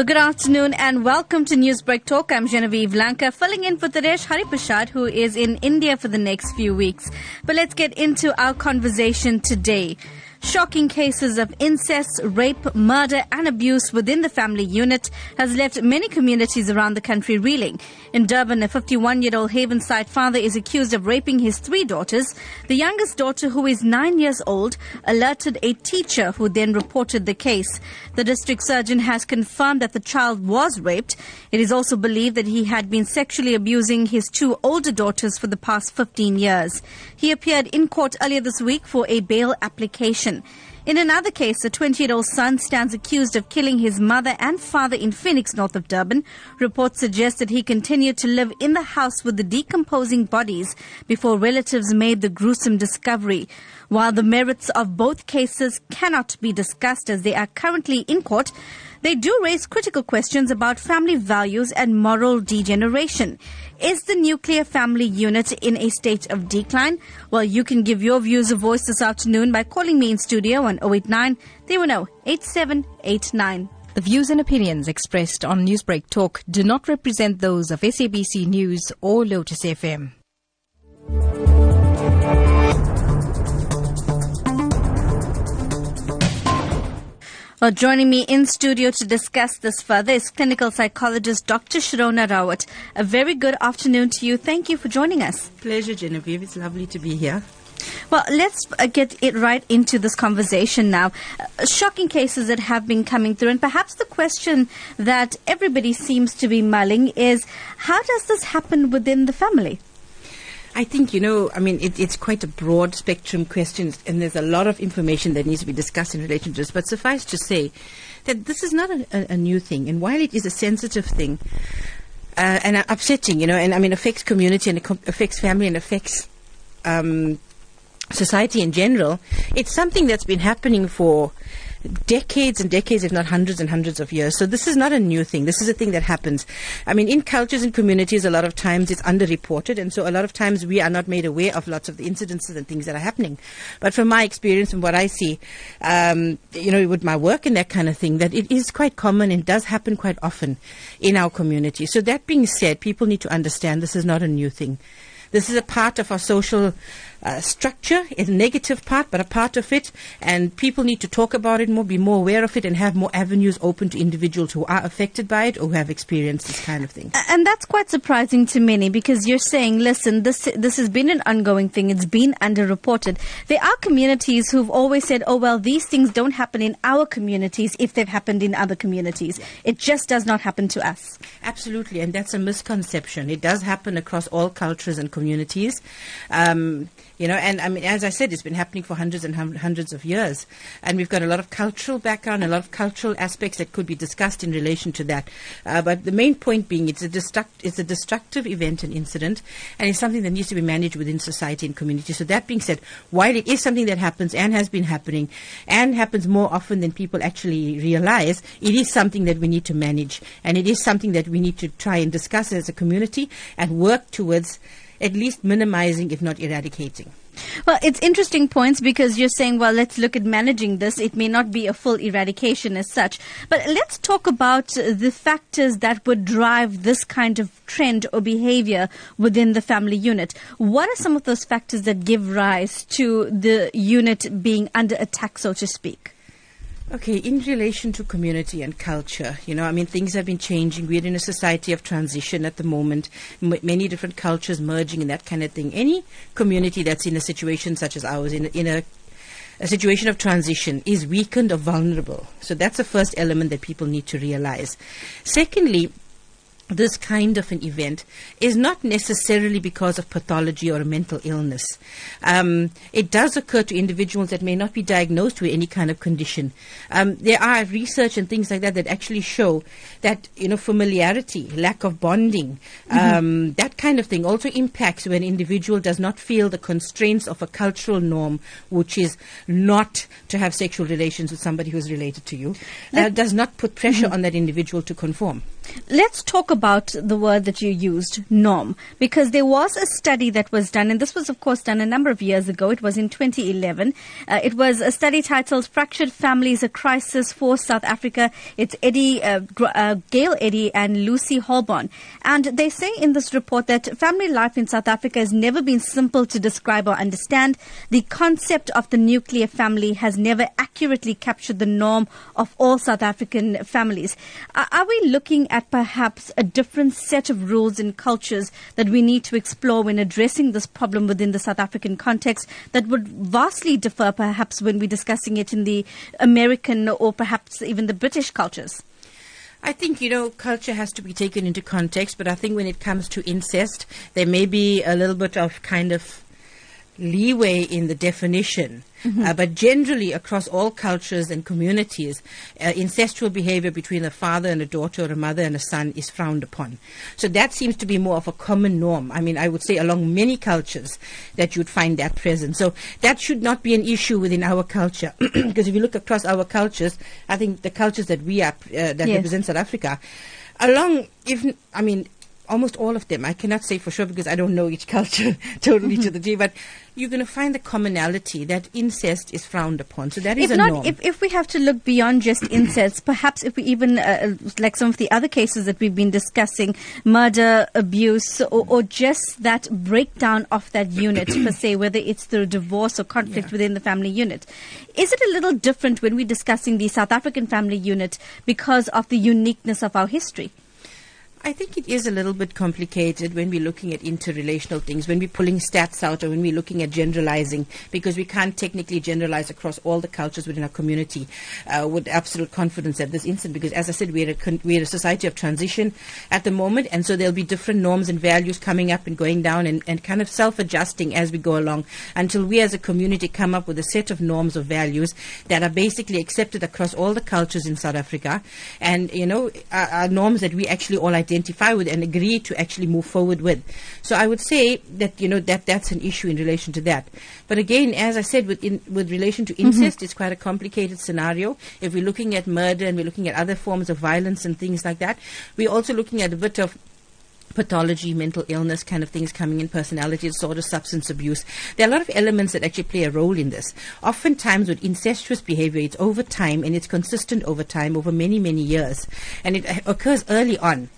Well, good afternoon and welcome to Newsbreak Talk. I'm Genevieve Lanka, filling in for Taresh Hariprasad, who is in India for the next few weeks. But let's get into our conversation today. Shocking cases of incest, rape, murder, and abuse within the family unit has left many communities around the country reeling. In Durban, a 51 year old Havenside father is accused of raping his three daughters. The youngest daughter, who is nine years old, alerted a teacher who then reported the case. The district surgeon has confirmed that the child was raped. It is also believed that he had been sexually abusing his two older daughters for the past 15 years. He appeared in court earlier this week for a bail application. In another case, a 20 year old son stands accused of killing his mother and father in Phoenix, north of Durban. Reports suggest that he continued to live in the house with the decomposing bodies before relatives made the gruesome discovery. While the merits of both cases cannot be discussed as they are currently in court, they do raise critical questions about family values and moral degeneration. Is the nuclear family unit in a state of decline? Well, you can give your views a voice this afternoon by calling me in studio on 089 310 8789. The views and opinions expressed on Newsbreak Talk do not represent those of SABC News or Lotus FM. Well, joining me in studio to discuss this further is clinical psychologist Dr. Sharona Rawat. A very good afternoon to you. Thank you for joining us. Pleasure, Genevieve. It's lovely to be here. Well, let's uh, get it right into this conversation now. Uh, shocking cases that have been coming through, and perhaps the question that everybody seems to be mulling is how does this happen within the family? I think, you know, I mean, it, it's quite a broad spectrum question, and there's a lot of information that needs to be discussed in relation to this. But suffice to say that this is not a, a, a new thing, and while it is a sensitive thing uh, and upsetting, you know, and I mean, affects community and affects family and affects um, society in general, it's something that's been happening for decades and decades, if not hundreds and hundreds of years. So this is not a new thing. This is a thing that happens. I mean, in cultures and communities, a lot of times it's underreported, and so a lot of times we are not made aware of lots of the incidences and things that are happening. But from my experience and what I see, um, you know, with my work and that kind of thing, that it is quite common and does happen quite often in our community. So that being said, people need to understand this is not a new thing. This is a part of our social uh, structure, a negative part, but a part of it. And people need to talk about it more, be more aware of it, and have more avenues open to individuals who are affected by it or who have experienced this kind of thing. And that's quite surprising to many because you're saying, listen, this this has been an ongoing thing. It's been underreported. There are communities who've always said, oh well, these things don't happen in our communities if they've happened in other communities. Yeah. It just does not happen to us. Absolutely, and that's a misconception. It does happen across all cultures and communities. Um, you know, and I mean, as I said, it's been happening for hundreds and hum- hundreds of years, and we've got a lot of cultural background, a lot of cultural aspects that could be discussed in relation to that. Uh, but the main point being, it's a destruct- it's a destructive event and incident, and it's something that needs to be managed within society and community. So that being said, while it is something that happens and has been happening, and happens more often than people actually realize, it is something that we need to manage, and it is something that we need to try and discuss as a community and work towards at least minimizing, if not eradicating. Well, it's interesting points because you're saying, well, let's look at managing this. It may not be a full eradication as such, but let's talk about the factors that would drive this kind of trend or behavior within the family unit. What are some of those factors that give rise to the unit being under attack, so to speak? Okay, in relation to community and culture, you know, I mean, things have been changing. We're in a society of transition at the moment, M- many different cultures merging and that kind of thing. Any community that's in a situation such as ours, in, in a a situation of transition is weakened or vulnerable. So that's the first element that people need to realize. Secondly, this kind of an event is not necessarily because of pathology or a mental illness. Um, it does occur to individuals that may not be diagnosed with any kind of condition. Um, there are research and things like that that actually show that you know familiarity, lack of bonding, mm-hmm. um, that kind of thing also impacts when an individual does not feel the constraints of a cultural norm, which is not to have sexual relations with somebody who is related to you, uh, does not put pressure mm-hmm. on that individual to conform. Let's talk about the word that you used, norm, because there was a study that was done, and this was, of course, done a number of years ago. It was in 2011. Uh, it was a study titled Fractured Families, a Crisis for South Africa. It's Eddy, uh, uh, Gail Eddy and Lucy Holborn. And they say in this report that family life in South Africa has never been simple to describe or understand. The concept of the nuclear family has never accurately captured the norm of all South African families. are we looking at perhaps a different set of rules and cultures that we need to explore when addressing this problem within the South African context that would vastly differ perhaps when we're discussing it in the American or perhaps even the British cultures? I think, you know, culture has to be taken into context, but I think when it comes to incest, there may be a little bit of kind of leeway in the definition. Mm-hmm. Uh, but generally, across all cultures and communities, uh, incestual behavior between a father and a daughter or a mother and a son is frowned upon. So that seems to be more of a common norm. I mean, I would say along many cultures that you'd find that present. So that should not be an issue within our culture. because if you look across our cultures, I think the cultures that we are, uh, that yes. represent South Africa, along, if, I mean, almost all of them. I cannot say for sure because I don't know each culture totally to mm-hmm. the T, but you're going to find the commonality that incest is frowned upon. So that is if a not, norm. If, if we have to look beyond just incest, perhaps if we even, uh, like some of the other cases that we've been discussing, murder, abuse, or, or just that breakdown of that unit per se, whether it's through divorce or conflict yeah. within the family unit. Is it a little different when we're discussing the South African family unit because of the uniqueness of our history? I think it is a little bit complicated when we're looking at interrelational things, when we're pulling stats out, or when we're looking at generalizing, because we can't technically generalize across all the cultures within our community uh, with absolute confidence at this instant. Because, as I said, we're a, con- we're a society of transition at the moment, and so there'll be different norms and values coming up and going down, and, and kind of self-adjusting as we go along, until we as a community come up with a set of norms or values that are basically accepted across all the cultures in South Africa, and you know, are norms that we actually all identify identify with and agree to actually move forward with. So I would say that you know that that's an issue in relation to that. But again, as I said, with in, with relation to incest, mm-hmm. it's quite a complicated scenario. If we're looking at murder and we're looking at other forms of violence and things like that, we're also looking at a bit of pathology, mental illness kind of things coming in, personality disorder, substance abuse. There are a lot of elements that actually play a role in this. Oftentimes with incestuous behavior, it's over time and it's consistent over time, over many, many years. And it occurs early on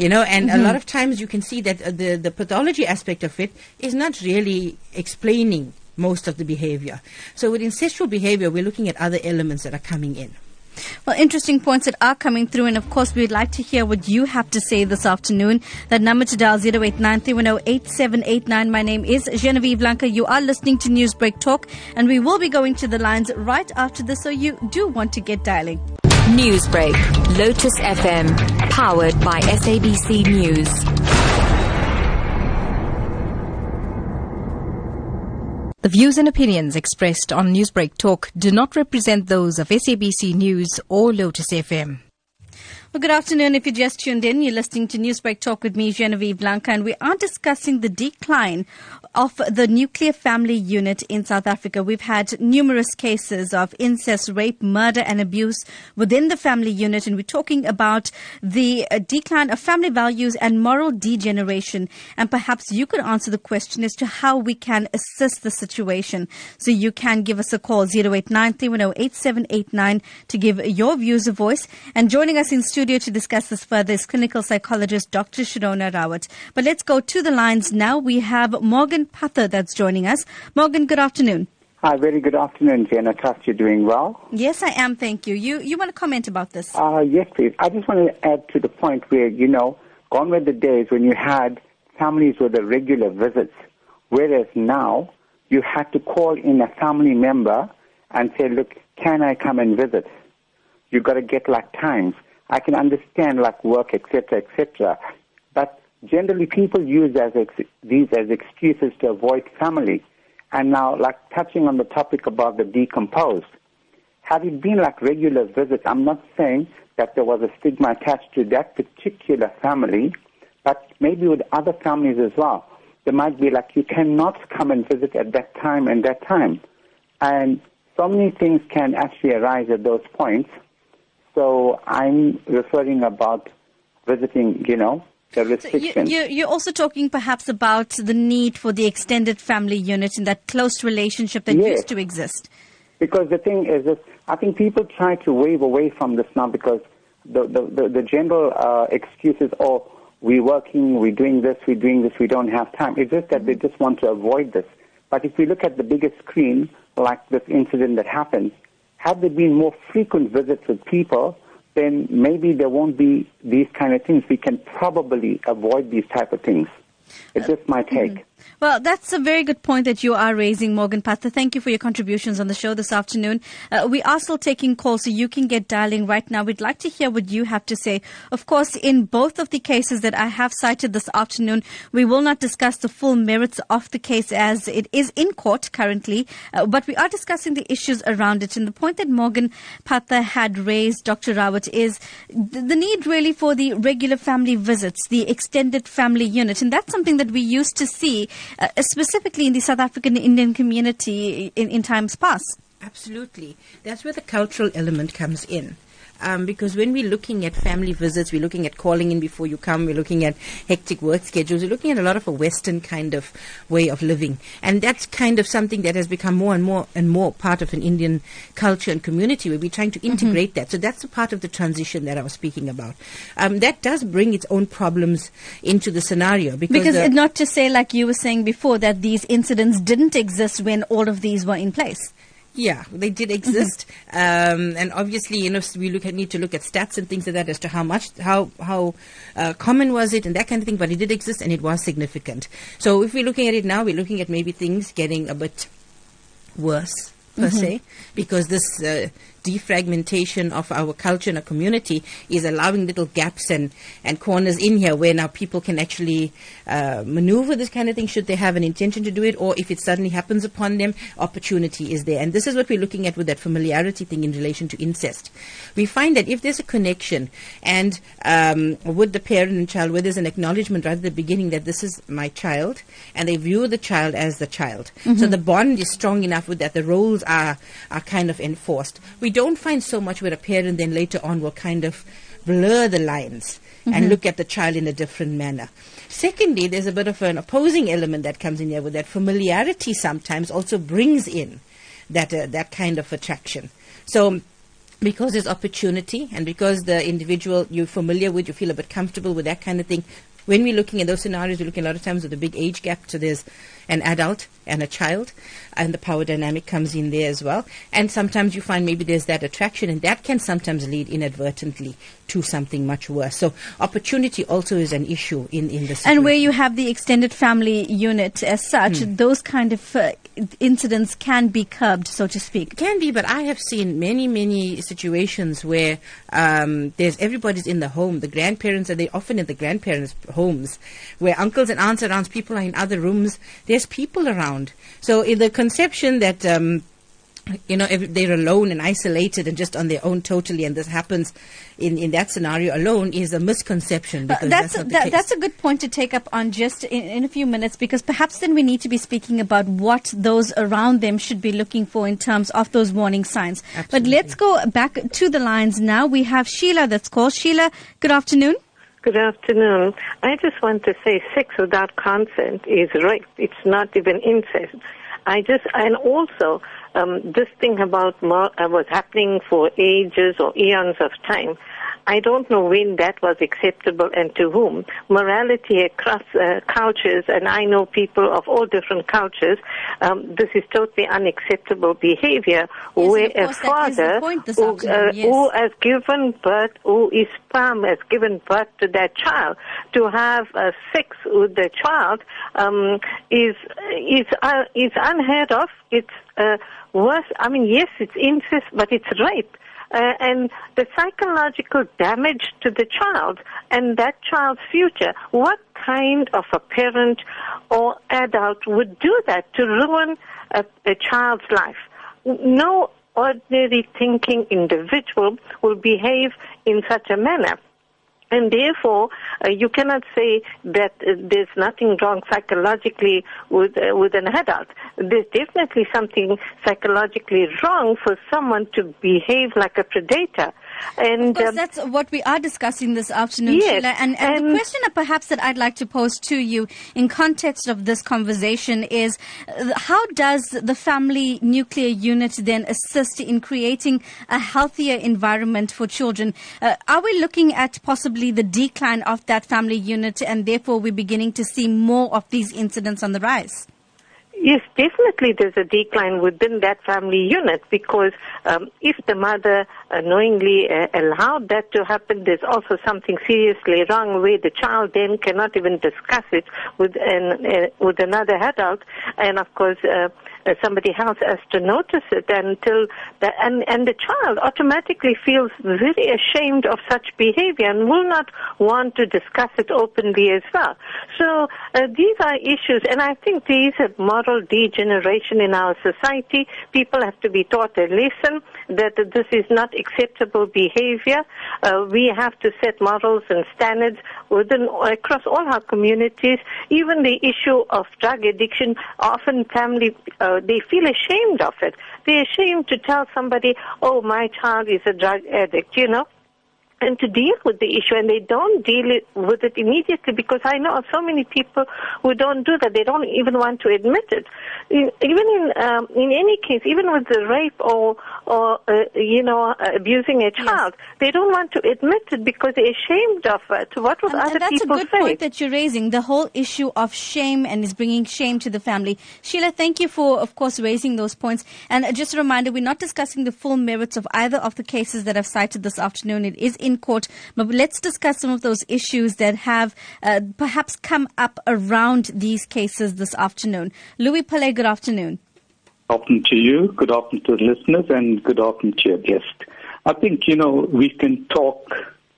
you know and mm-hmm. a lot of times you can see that uh, the the pathology aspect of it is not really explaining most of the behavior so with incestual behavior we're looking at other elements that are coming in well, interesting points that are coming through, and of course, we'd like to hear what you have to say this afternoon. That number to dial 0893108789. My name is Genevieve Lanka. You are listening to Newsbreak Talk, and we will be going to the lines right after this, so you do want to get dialing. Newsbreak, Lotus FM, powered by SABC News. The views and opinions expressed on Newsbreak Talk do not represent those of SABC News or Lotus FM. Well, good afternoon. If you just tuned in, you're listening to Newsbreak Talk with me, Genevieve Lanka, and we are discussing the decline of the nuclear family unit in South Africa. We've had numerous cases of incest, rape, murder, and abuse within the family unit, and we're talking about the uh, decline of family values and moral degeneration. And perhaps you could answer the question as to how we can assist the situation. So you can give us a call 089 to give your views a voice. And joining us in studio to discuss this further is clinical psychologist Dr. Sharona Rawat. But let's go to the lines now. We have Morgan Morgan Pather that's joining us. Morgan, good afternoon. Hi, very good afternoon, Jen. I trust you're doing well. Yes, I am. Thank you. You you want to comment about this? Uh, yes, please. I just want to add to the point where you know, gone were the days when you had families with the regular visits, whereas now you had to call in a family member and say, "Look, can I come and visit?" You've got to get like times. I can understand like work, etc., etc. But generally people use as ex- these as excuses to avoid family. And now, like touching on the topic about the decomposed, had it been like regular visits, I'm not saying that there was a stigma attached to that particular family, but maybe with other families as well. There might be like, you cannot come and visit at that time and that time. And so many things can actually arise at those points. So I'm referring about visiting, you know, the So you, you, you're also talking perhaps about the need for the extended family unit and that close relationship that Yes. used to exist. Because the thing is, that I think people try to wave away from this now because the the, the, the general uh, excuse is, oh, we're working, we're doing this, we're doing this, we don't have time. It's just that they just want to avoid this. But if we look at the bigger screen, like this incident that happened, had there been more frequent visits with people, then maybe there won't be these kind of things. We can probably avoid these type of things. It's uh, just my take. Mm-hmm. Well, that's a very good point that you are raising, Morgan Pather. Thank you for your contributions on the show this afternoon. Uh, we are still taking calls, so you can get dialing right now. We'd like to hear what you have to say. Of course, in both of the cases that I have cited this afternoon, we will not discuss the full merits of the case as it is in court currently, uh, but we are discussing the issues around it. And the point that Morgan Pather had raised, Dr. Rawat, is th- the need really for the regular family visits, the extended family unit. And that's something that we used to see uh, specifically in the South African Indian community in, in times past. Absolutely. That's where the cultural element comes in. Um, because when we're looking at family visits, we're looking at calling in before you come, we're looking at hectic work schedules, we're looking at a lot of a Western kind of way of living. And that's kind of something that has become more and more and more part of an Indian culture and community where we're trying to integrate that. So that's a part of the transition that I was speaking about. Um, that does bring its own problems into the scenario because, Because the- not to say, like you were saying before, that these incidents didn't exist when all of these were in place. Yeah, they did exist, um, and obviously, you know, we look at need to look at stats and things like that as to how much, how how uh, common was it, and that kind of thing. But it did exist, and it was significant. So, if we're looking at it now, we're looking at maybe things getting a bit worse per se, because this uh, defragmentation of our culture and our community is allowing little gaps and, and corners in here where now people can actually uh, maneuver this kind of thing should they have an intention to do it or if it suddenly happens upon them, opportunity is there. And this is what we're looking at with that familiarity thing in relation to incest. We find that if there's a connection and um, with the parent and child, where there's an acknowledgement right at the beginning that this is my child and they view the child as the child. So the bond is strong enough with that. The roles are, are kind of enforced. We don't find so much with a parent then later on will kind of blur the lines and look at the child in a different manner. Secondly, there's a bit of an opposing element that comes in here with that familiarity sometimes also brings in that, uh, that kind of attraction. So, because there's opportunity and because the individual you're familiar with, you feel a bit comfortable with that kind of thing. When we're looking at those scenarios, we're looking a lot of times with a big age gap. So there's an adult and a child, and the power dynamic comes in there as well. And sometimes you find maybe there's that attraction, and that can sometimes lead inadvertently to something much worse. So opportunity also is an issue in in the And where you have the extended family unit as such, those kind of uh, incidents can be curbed, so to speak. Can be, but I have seen many, many situations where um, there's everybody's in the home. The grandparents are they often in the grandparents' homes, where uncles and aunts around, people are in other rooms. There's people around. So in the conception that. Um, you know, if they're alone and isolated and just on their own totally, and this happens in, in that scenario alone is a misconception. Uh, that's that's, not the that, case. that's a good point to take up on just in, in a few minutes because perhaps then we need to be speaking about what those around them should be looking for in terms of those warning signs. But let's go back to the lines now. We have Sheila that's called. Sheila, good afternoon. Good afternoon. I just want to say sex without consent is rape. It's not even incest. I just, and also, um, this thing about mo- uh, was happening for ages or eons of time. I don't know when that was acceptable and to whom. Morality across uh, cultures, and I know people of all different cultures, um, this is totally unacceptable behavior and where a course that is the father who, uh, yes. who has given birth, who is sperm has given birth to that child, to have uh, sex with the child um, is is uh, is unheard of. It's uh, worse. I mean, yes, it's incest, but it's rape. Uh, and the psychological damage to the child and that child's future. What kind of a parent or adult would do that to ruin a, a child's life? No ordinary thinking individual will behave in such a manner. And therefore, uh, you cannot say that uh, there's nothing wrong psychologically with uh, with an adult. There's definitely something psychologically wrong for someone to behave like a predator. And Of course, um, that's what we are discussing this afternoon, Yes, Sheila. And, and, the question perhaps that I'd like to pose to you in context of this conversation is uh, how does the family nuclear unit then assist in creating a healthier environment for children? Uh, are we looking at possibly the decline of that family unit and therefore we're beginning to see more of these incidents on the rise? Yes, definitely there's a decline within that family unit because um, if the mother uh, knowingly uh, allowed that to happen, there's also something seriously wrong where the child then cannot even discuss it with an, uh, with another adult, and of course. Somebody else has to notice it until the, and and the child automatically feels very ashamed of such behavior and will not want to discuss it openly as well. So uh, these are issues, and I think these are moral degeneration in our society. People have to be taught a lesson that this is not acceptable behavior. Uh, we have to set morals and standards within across all our communities. Even the issue of drug addiction, often family uh, they feel ashamed of it. They're ashamed to tell somebody, "Oh, my child is a drug addict," you know and to deal with the issue and they don't deal it, with it immediately because I know of so many people who don't do that. They don't even want to admit it. In, even in um, in any case, even with the rape or or uh, you know abusing a child, they don't want to admit it because they're ashamed of it. What would And, other and that's a good say? point that you're raising, the whole issue of shame and is bringing shame to the family. Sheila, thank you for, of course, raising those points. And uh, just a reminder, we're not discussing the full merits of either of the cases that I've cited this afternoon. It is in court, but let's discuss some of those issues that have uh, perhaps come up around these cases this afternoon. Louis Pillay, good afternoon. Good afternoon to you, good afternoon to the listeners, and good afternoon to your guest. I think, you know, we can talk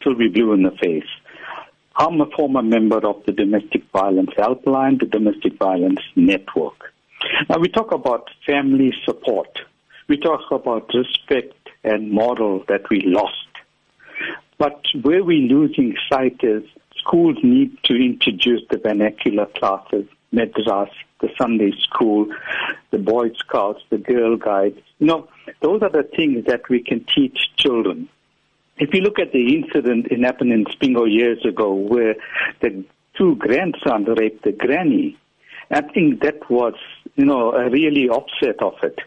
till we blue in the face. I'm a former member of the Domestic Violence Helpline, the Domestic Violence Network. Now, we talk about family support. We talk about respect and moral that we lost. But where we're losing sight is schools need to introduce the vernacular classes, medras, the Sunday school, the Boy Scouts, the Girl Guides. You know, those are the things that we can teach children. If you look at the incident that happened in Spingo years ago where the two grandsons raped the granny, I think that was, you know, a really upset of it.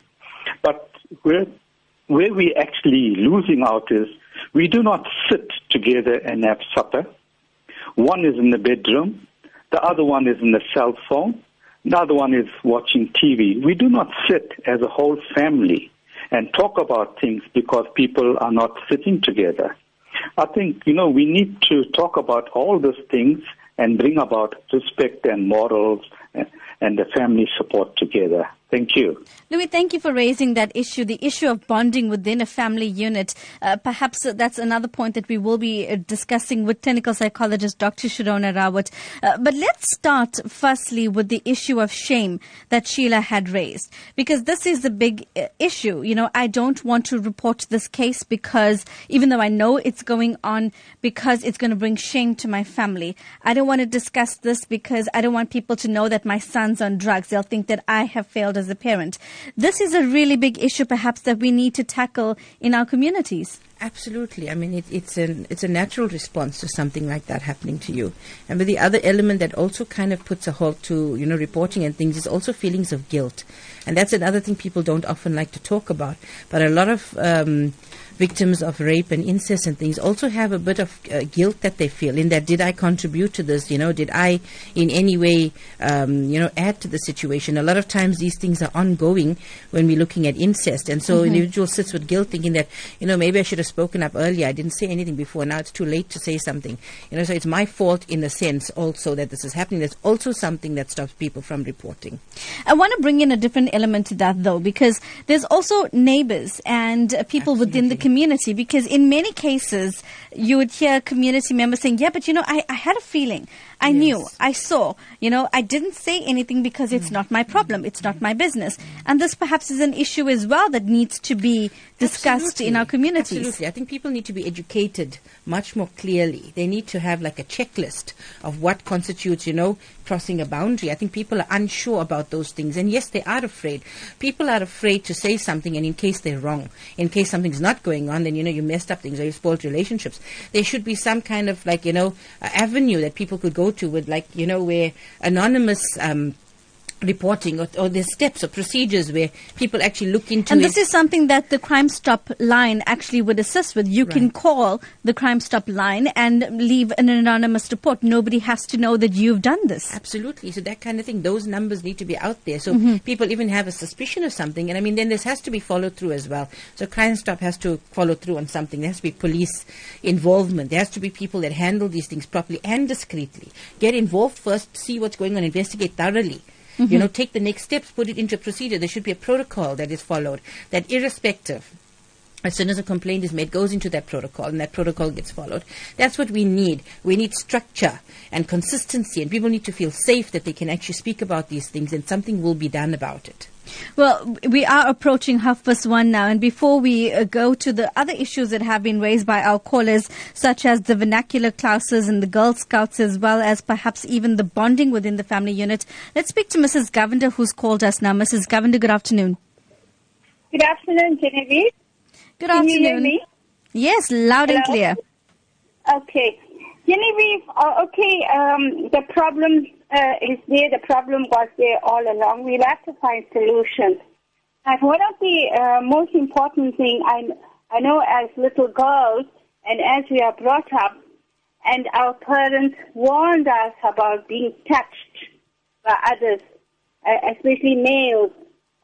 But where, where we're actually losing out is we do not sit together and have supper. One is in the bedroom, the other one is in the cell phone, the other one is watching TV. We do not sit as a whole family and talk about things because people are not sitting together. I think, you know, we need to talk about all those things and bring about respect and morals and, and the family support together. Thank you. Louis, thank you for raising that issue, the issue of bonding within a family unit. Uh, perhaps that's another point that we will be uh, discussing with clinical psychologist Dr. Sharona Rawat. Uh, but let's start firstly with the issue of shame that Sheila had raised, because this is the big uh, issue. You know, I don't want to report this case because even though I know it's going on, because it's going to bring shame to my family. I don't want to discuss this because I don't want people to know that my son's on drugs. They'll think that I have failed as a parent. This is a really big issue, perhaps, that we need to tackle in our communities. Absolutely. I mean, it, it's an it's a natural response to something like that happening to you. And but the other element that also kind of puts a halt to you know reporting and things is also feelings of guilt, and that's another thing people don't often like to talk about. But a lot of um, victims of rape and incest and things also have a bit of uh, guilt that they feel in that did I contribute to this? You know, did I in any way um, you know add to the situation? A lot of times these things are ongoing when we're looking at incest, and so individual sits with guilt, thinking that you know maybe I should have spoken up earlier. I didn't say anything before. Now it's too late to say something. You know, so it's my fault in a sense also that this is happening. There's also something that stops people from reporting. I want to bring in a different element to that, though, because there's also neighbors and people within the community. Because in many cases, you would hear community members saying, "Yeah, but you know, I, I had a feeling. I knew, I saw, you know, I didn't say anything because it's not my problem, it's not my business. And this perhaps is an issue as well that needs to be discussed Absolutely. in our communities. Absolutely. I think people need to be educated much more clearly. They need to have like a checklist of what constitutes, you know, crossing a boundary. I think people are unsure about those things. And yes, they are afraid. People are afraid to say something and in case they're wrong, in case something's not going on, then, you know, you messed up things or you spoiled relationships. There should be some kind of like, you know, uh, avenue that people could go to with like, you know, where anonymous, um, reporting or, or there's steps or procedures where people actually look into And it. this is something that the Crime Stop line actually would assist with. You can call the Crime Stop line and leave an anonymous report. Nobody has to know that you've done this. Absolutely. So that kind of thing, those numbers need to be out there. So Mm-hmm. people even have a suspicion of something. And I mean, then this has to be followed through as well. So Crime Stop has to follow through on something. There has to be police involvement. There has to be people that handle these things properly and discreetly. Get involved first, see what's going on, investigate thoroughly. Mm-hmm. You know, take the next steps, put it into a procedure. There should be a protocol that is followed, that irrespective as soon as a complaint is made, goes into that protocol, and that protocol gets followed. That's what we need. We need structure and consistency, and people need to feel safe that they can actually speak about these things, and something will be done about it. Well, we are approaching half past one now, and before we uh, go to the other issues that have been raised by our callers, such as the vernacular classes and the Girl Scouts, as well as perhaps even the bonding within the family unit, let's speak to Mrs. Govender, who's called us now. Mrs. Govender, good afternoon. Good afternoon, Genevieve. Good Can afternoon. you hear me? Yes, loud and clear. Okay. Genevieve, uh, okay, um, the problem uh, is there. The problem was there all along. We'll have to find solutions. And one of the uh, most important thing I, I know as little girls and as we are brought up, and our parents warned us about being touched by others, uh, especially males,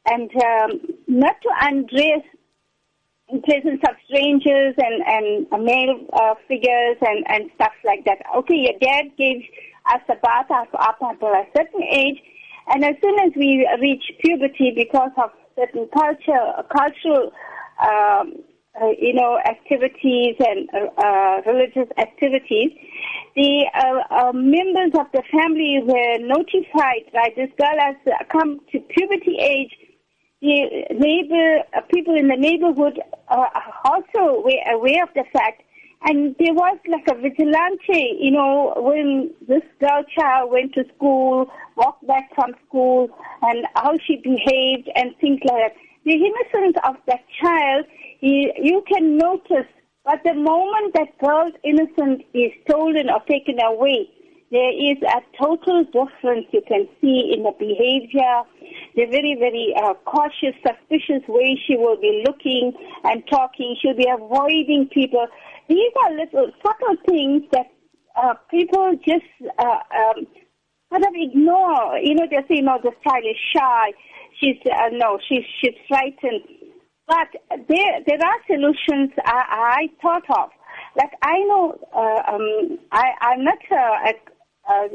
and um, not to undress presence of strangers and, and uh, male uh, figures and, and stuff like that. Okay, your dad gave us a bath up, until a certain age, and as soon as we reach puberty because of certain culture, cultural, um, uh, you know, activities and uh, uh, religious activities, the uh, uh, members of the family were notified, right, this girl has uh, come to puberty age, the neighbor, uh, people in the neighborhood uh, also were aware of the fact. And there was like a vigilante, you know, when this girl child went to school, walked back from school, and how she behaved and things like that. The innocence of that child, you, you can notice, but the moment that girl's innocence is stolen or taken away, there is a total difference you can see in the behavior, the very, very uh, cautious, suspicious way she will be looking and talking. She'll be avoiding people. These are little subtle things that uh, people just uh, um, kind of ignore. You know, they say, no, this child is shy. She's, uh, no, she's, she's frightened. But there, there are solutions I, I thought of. Like I know, uh, um, I, I'm not uh, a, uh,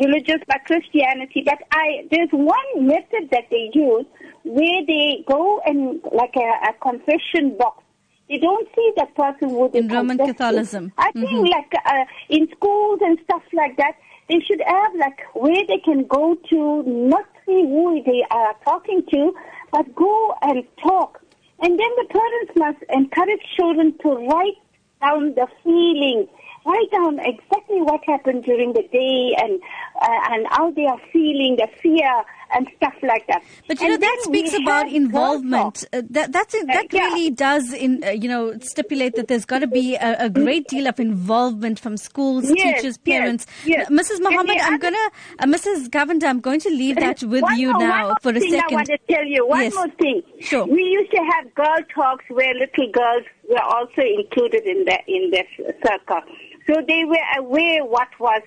religious by Christianity, but I there's one method that they use where they go and like a, a confession box. They don't see that person who In Roman confess to. Catholicism. I think like uh, in schools and stuff like that, they should have like where they can go to, not see who they are talking to, but go and talk. And then the parents must encourage children to write down the feelings, write down exactly what happened during the day and uh, and how they are feeling, the fear and stuff like that. But you And know that speaks about involvement. Uh, that that's it, that yeah. really does in uh, you know stipulate that there's got to be a, a great deal of involvement from schools, Yes, teachers, parents. yes. Uh, Mrs. Mohammed, I'm other- gonna uh, Mrs. Govender, I'm going to leave that with you more, now for a second. I want to tell you one Yes. more thing. Sure. We used to have girl talks where little girls were also included in the in the circle, so they were aware what was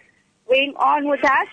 going on with us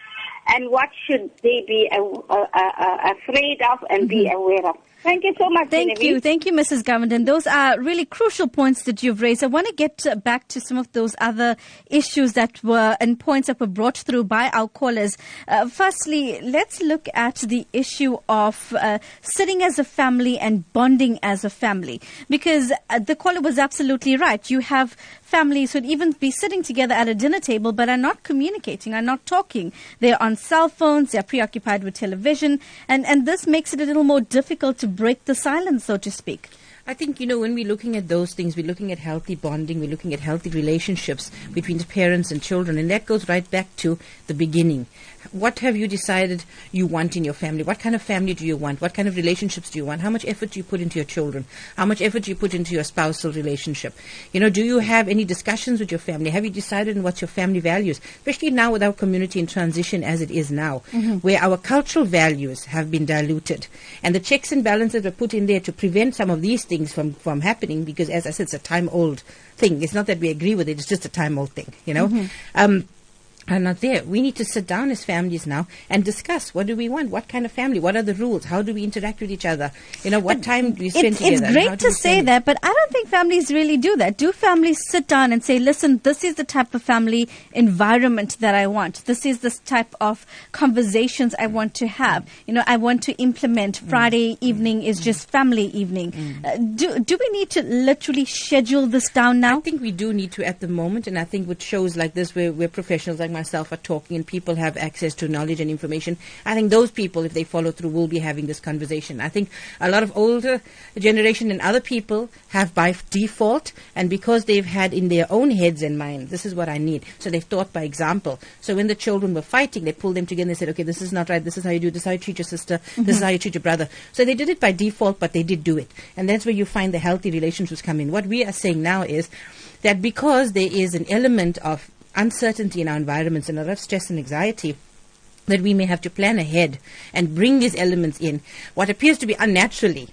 and what should they be uh, uh, uh, afraid of and be Mm-hmm. aware of. Thank you so much. Thank Genevieve. you. Thank you, Mrs. Govender. Those are really crucial points that you've raised. I want to get back to some of those other issues that were and points that were brought through by our callers. Uh, firstly, let's look at the issue of uh, sitting as a family and bonding as a family. Because uh, the caller was absolutely right. You have families who'd even be sitting together at a dinner table but are not communicating, are not talking. They're on cell phones, they're preoccupied with television, and, and this makes it a little more difficult to break the silence, so to speak. I think, you know, when we're looking at those things, we're looking at healthy bonding, we're looking at healthy relationships between the parents and children, and that goes right back to the beginning. What have you decided you want in your family? What kind of family do you want? What kind of relationships do you want? How much effort do you put into your children? How much effort do you put into your spousal relationship? You know, do you have any discussions with your family? Have you decided on what your family values? Especially now with our community in transition as it is now, where our cultural values have been diluted. And the checks and balances were put in there to prevent some of these things from, from happening because, as I said, it's a time old thing. It's not that we agree with it, it's just a time old thing, you know? Um, are not there. We need to sit down as families now and discuss what do we want, what kind of family, what are the rules, how do we interact with each other, you know, what time do we spend It's, together. it's great to say that, but I don't think families really do that. Do families sit down and say, listen, this is the type of family environment that I want. This is the type of conversations I want to have. You know, I want to implement Mm. Friday evening is just family evening. Uh, do, do we need to literally schedule this down now? I think we do need to at the moment, and I think with shows like this, where, where professionals like myself are talking and people have access to knowledge and information, I think those people, if they follow through, will be having this conversation. I think a lot of older generation and other people have by default, and because they've had in their own heads and minds, this is what I need. So they've taught by example. So when the children were fighting, they pulled them together and they said, okay, this is not right. This is how you do. This is how you treat your sister. This is mm-hmm. how you treat your brother. So they did it by default, but they did do it. And that's where you find the healthy relationships come in. What we are saying now is that because there is an element of uncertainty in our environments and a lot of stress and anxiety, that we may have to plan ahead and bring these elements in, what appears to be unnaturally,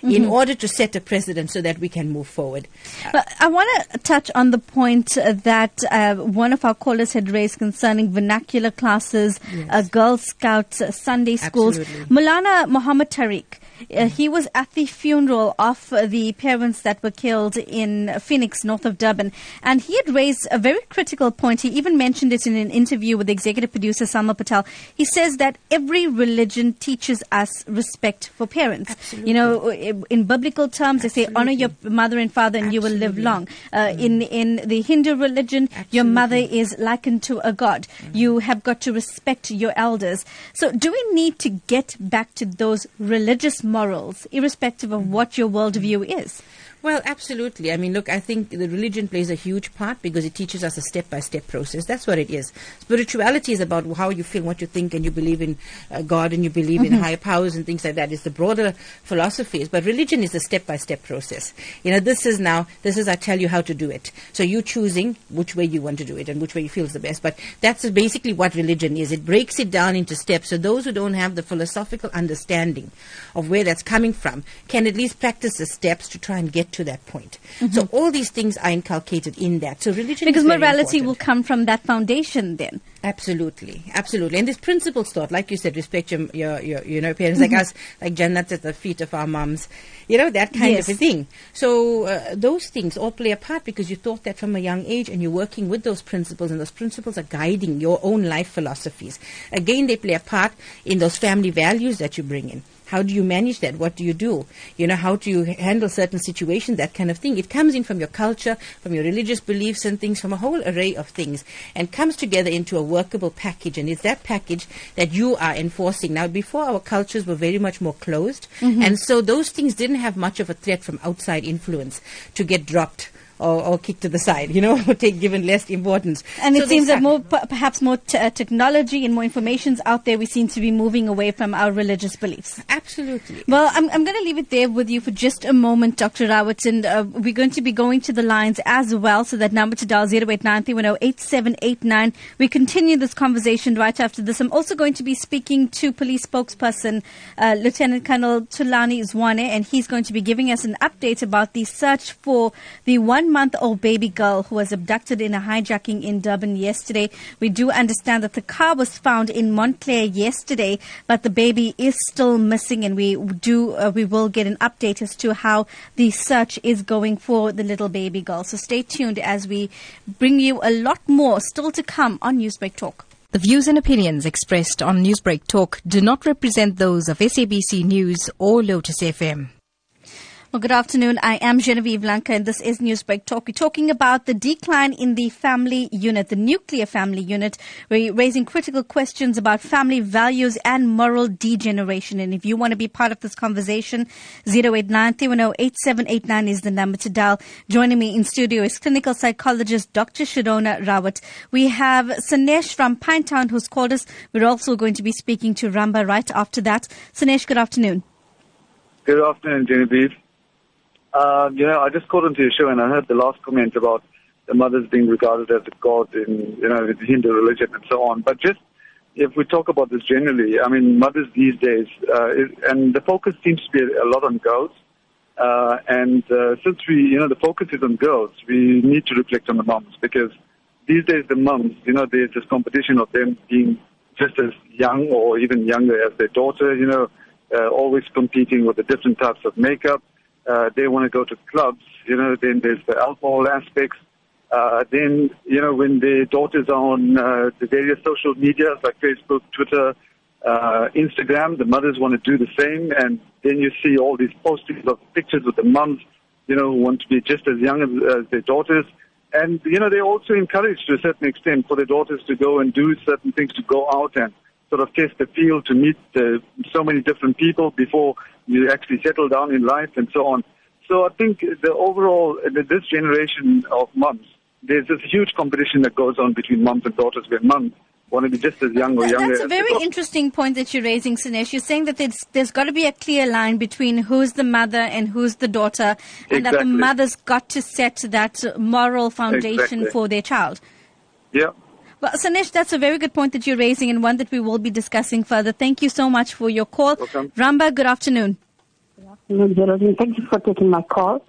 in order to set a precedent so that we can move forward. But I want to touch on the point uh, that uh, one of our callers had raised concerning vernacular classes, uh, Girl Scouts, uh, Sunday schools. Absolutely. Mulana Muhammad Tariq. Uh, he was at the funeral of uh, the parents that were killed in Phoenix, north of Durban, and he had raised a very critical point. He even mentioned it in an interview with executive producer Salma Patel. He says that every religion teaches us respect for parents. Absolutely. You know, in biblical terms, they say honor your mother and father, and you will live long. Uh, in in the Hindu religion, your mother is likened to a god. You have got to respect your elders. So, do we need to get back to those religious morals, irrespective of what your worldview is? Well, absolutely. I mean, look, I think the religion plays a huge part because it teaches us a step by step process. That's what it is. Spirituality is about how you feel, what you think, and you believe in uh, God and you believe in higher powers and things like that. It's the broader philosophies. But religion is a step by step process. You know, this is now, this is I tell you how to do it. So you choosing which way you want to do it and which way you feel is the best. But that's basically what religion is. It breaks it down into steps. So those who don't have the philosophical understanding of where that's coming from can at least practice the steps to try and get to that point. So all these things are inculcated in that. So religion Because morality important. will come from that foundation then. Absolutely, absolutely. And this principles thought, like you said, respect your, your, your you know, parents like us, like Jannat at the feet of our moms, you know, that kind Yes. of a thing. So uh, those things all play a part because you thought that from a young age and you're working with those principles and those principles are guiding your own life philosophies. Again, they play a part in those family values that you bring in. How do you manage that? What do you do? You know, how do you handle certain situations? That kind of thing. It comes in from your culture, from your religious beliefs and things, from a whole array of things, and comes together into a workable package. And it's that package that you are enforcing. Now, before our cultures were very much more closed, mm-hmm. and so those things didn't have much of a threat from outside influence to get dropped. Or, or kicked to the side, you know, or take given less importance. And So it seems that more, p- perhaps more t- uh, technology and more information's out there. We seem to be moving away from our religious beliefs. absolutely. Well, I'm, I'm going to leave it there with you for just a moment, Dr. Rawat, and uh, we're going to be going to the lines as well. So that number to dial 0893108789. We continue this conversation right after this. I'm also going to be speaking to police spokesperson uh, Lieutenant Colonel Thulani Zwane, and he's going to be giving us an update about the search for the one nine month old baby girl who was abducted in a hijacking in Durban yesterday. We do understand that the car was found in Montclair yesterday, but the baby is still missing, and we do uh, we will get an update as to how the search is going for the little baby girl. So stay tuned as we bring you a lot more still to come on Newsbreak Talk. The views and opinions expressed on Newsbreak Talk do not represent those of SABC News or Lotus FM. Well, good afternoon. I am Genevieve Lanka, and this is Newsbreak Talk. We're talking about the decline in the family unit, the nuclear family unit. We're raising critical questions about family values and moral degeneration. And if you want to be part of this conversation, 089 is the number to dial. Joining me in studio is clinical psychologist Dr. Shirona Rawat. We have Sanesh from Pinetown who's called us. We're also going to be speaking to Ramba right after that. Sanesh, good afternoon. Good afternoon, Genevieve. Uh, you know, I just called into your show and I heard the last comment about the mothers being regarded as a god in, you know, the Hindu religion and so on. But just if we talk about this generally, I mean, mothers these days, uh, is, and the focus seems to be a lot on girls. Uh, and uh, since we, you know, the focus is on girls, we need to reflect on the moms because these days the moms, you know, there's this competition of them being just as young or even younger as their daughter, you know, uh, always competing with the different types of makeup uh, they want to go to clubs, you know, then there's the alcohol aspects. Uh, then, you know, when the daughters are on uh, the various social media like Facebook, Twitter, uh, Instagram, the mothers want to do the same. And then you see all these postings of pictures with the mums, you know, who want to be just as young as, as their daughters. And, you know, they're also encouraged to a certain extent for their daughters to go and do certain things, to go out and sort of test the field, to meet uh, so many different people before you actually settle down in life and so on. So I think the overall, this generation of moms, there's this huge competition that goes on between moms and daughters where moms want to be just as young or younger. That's a very interesting point that you're raising, Sinesh. You're saying that there's, there's got to be a clear line between who's the mother and who's the daughter, and exactly. that the mother's got to set that moral foundation Exactly. for their child. Yeah. Well, Sanesh, that's a very good point that you're raising and one that we will be discussing further. Thank you so much for your call. Welcome. Ramba, good afternoon. afternoon, Geraldine. Thank you for taking my call.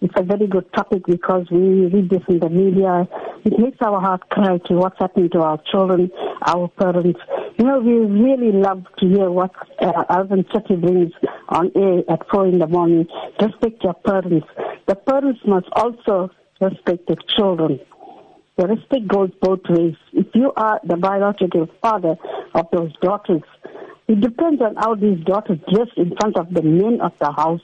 It's a very good topic because we read this in the media. It makes our heart cry to what's happening to our children, our parents. You know, we really love to hear what uh, Alvin Chetty brings on air at 4 in the morning. Respect your parents. The parents must also respect the children. The respect goes both ways. If you are the biological father of those daughters, it depends on how these daughters dress in front of the men of the house.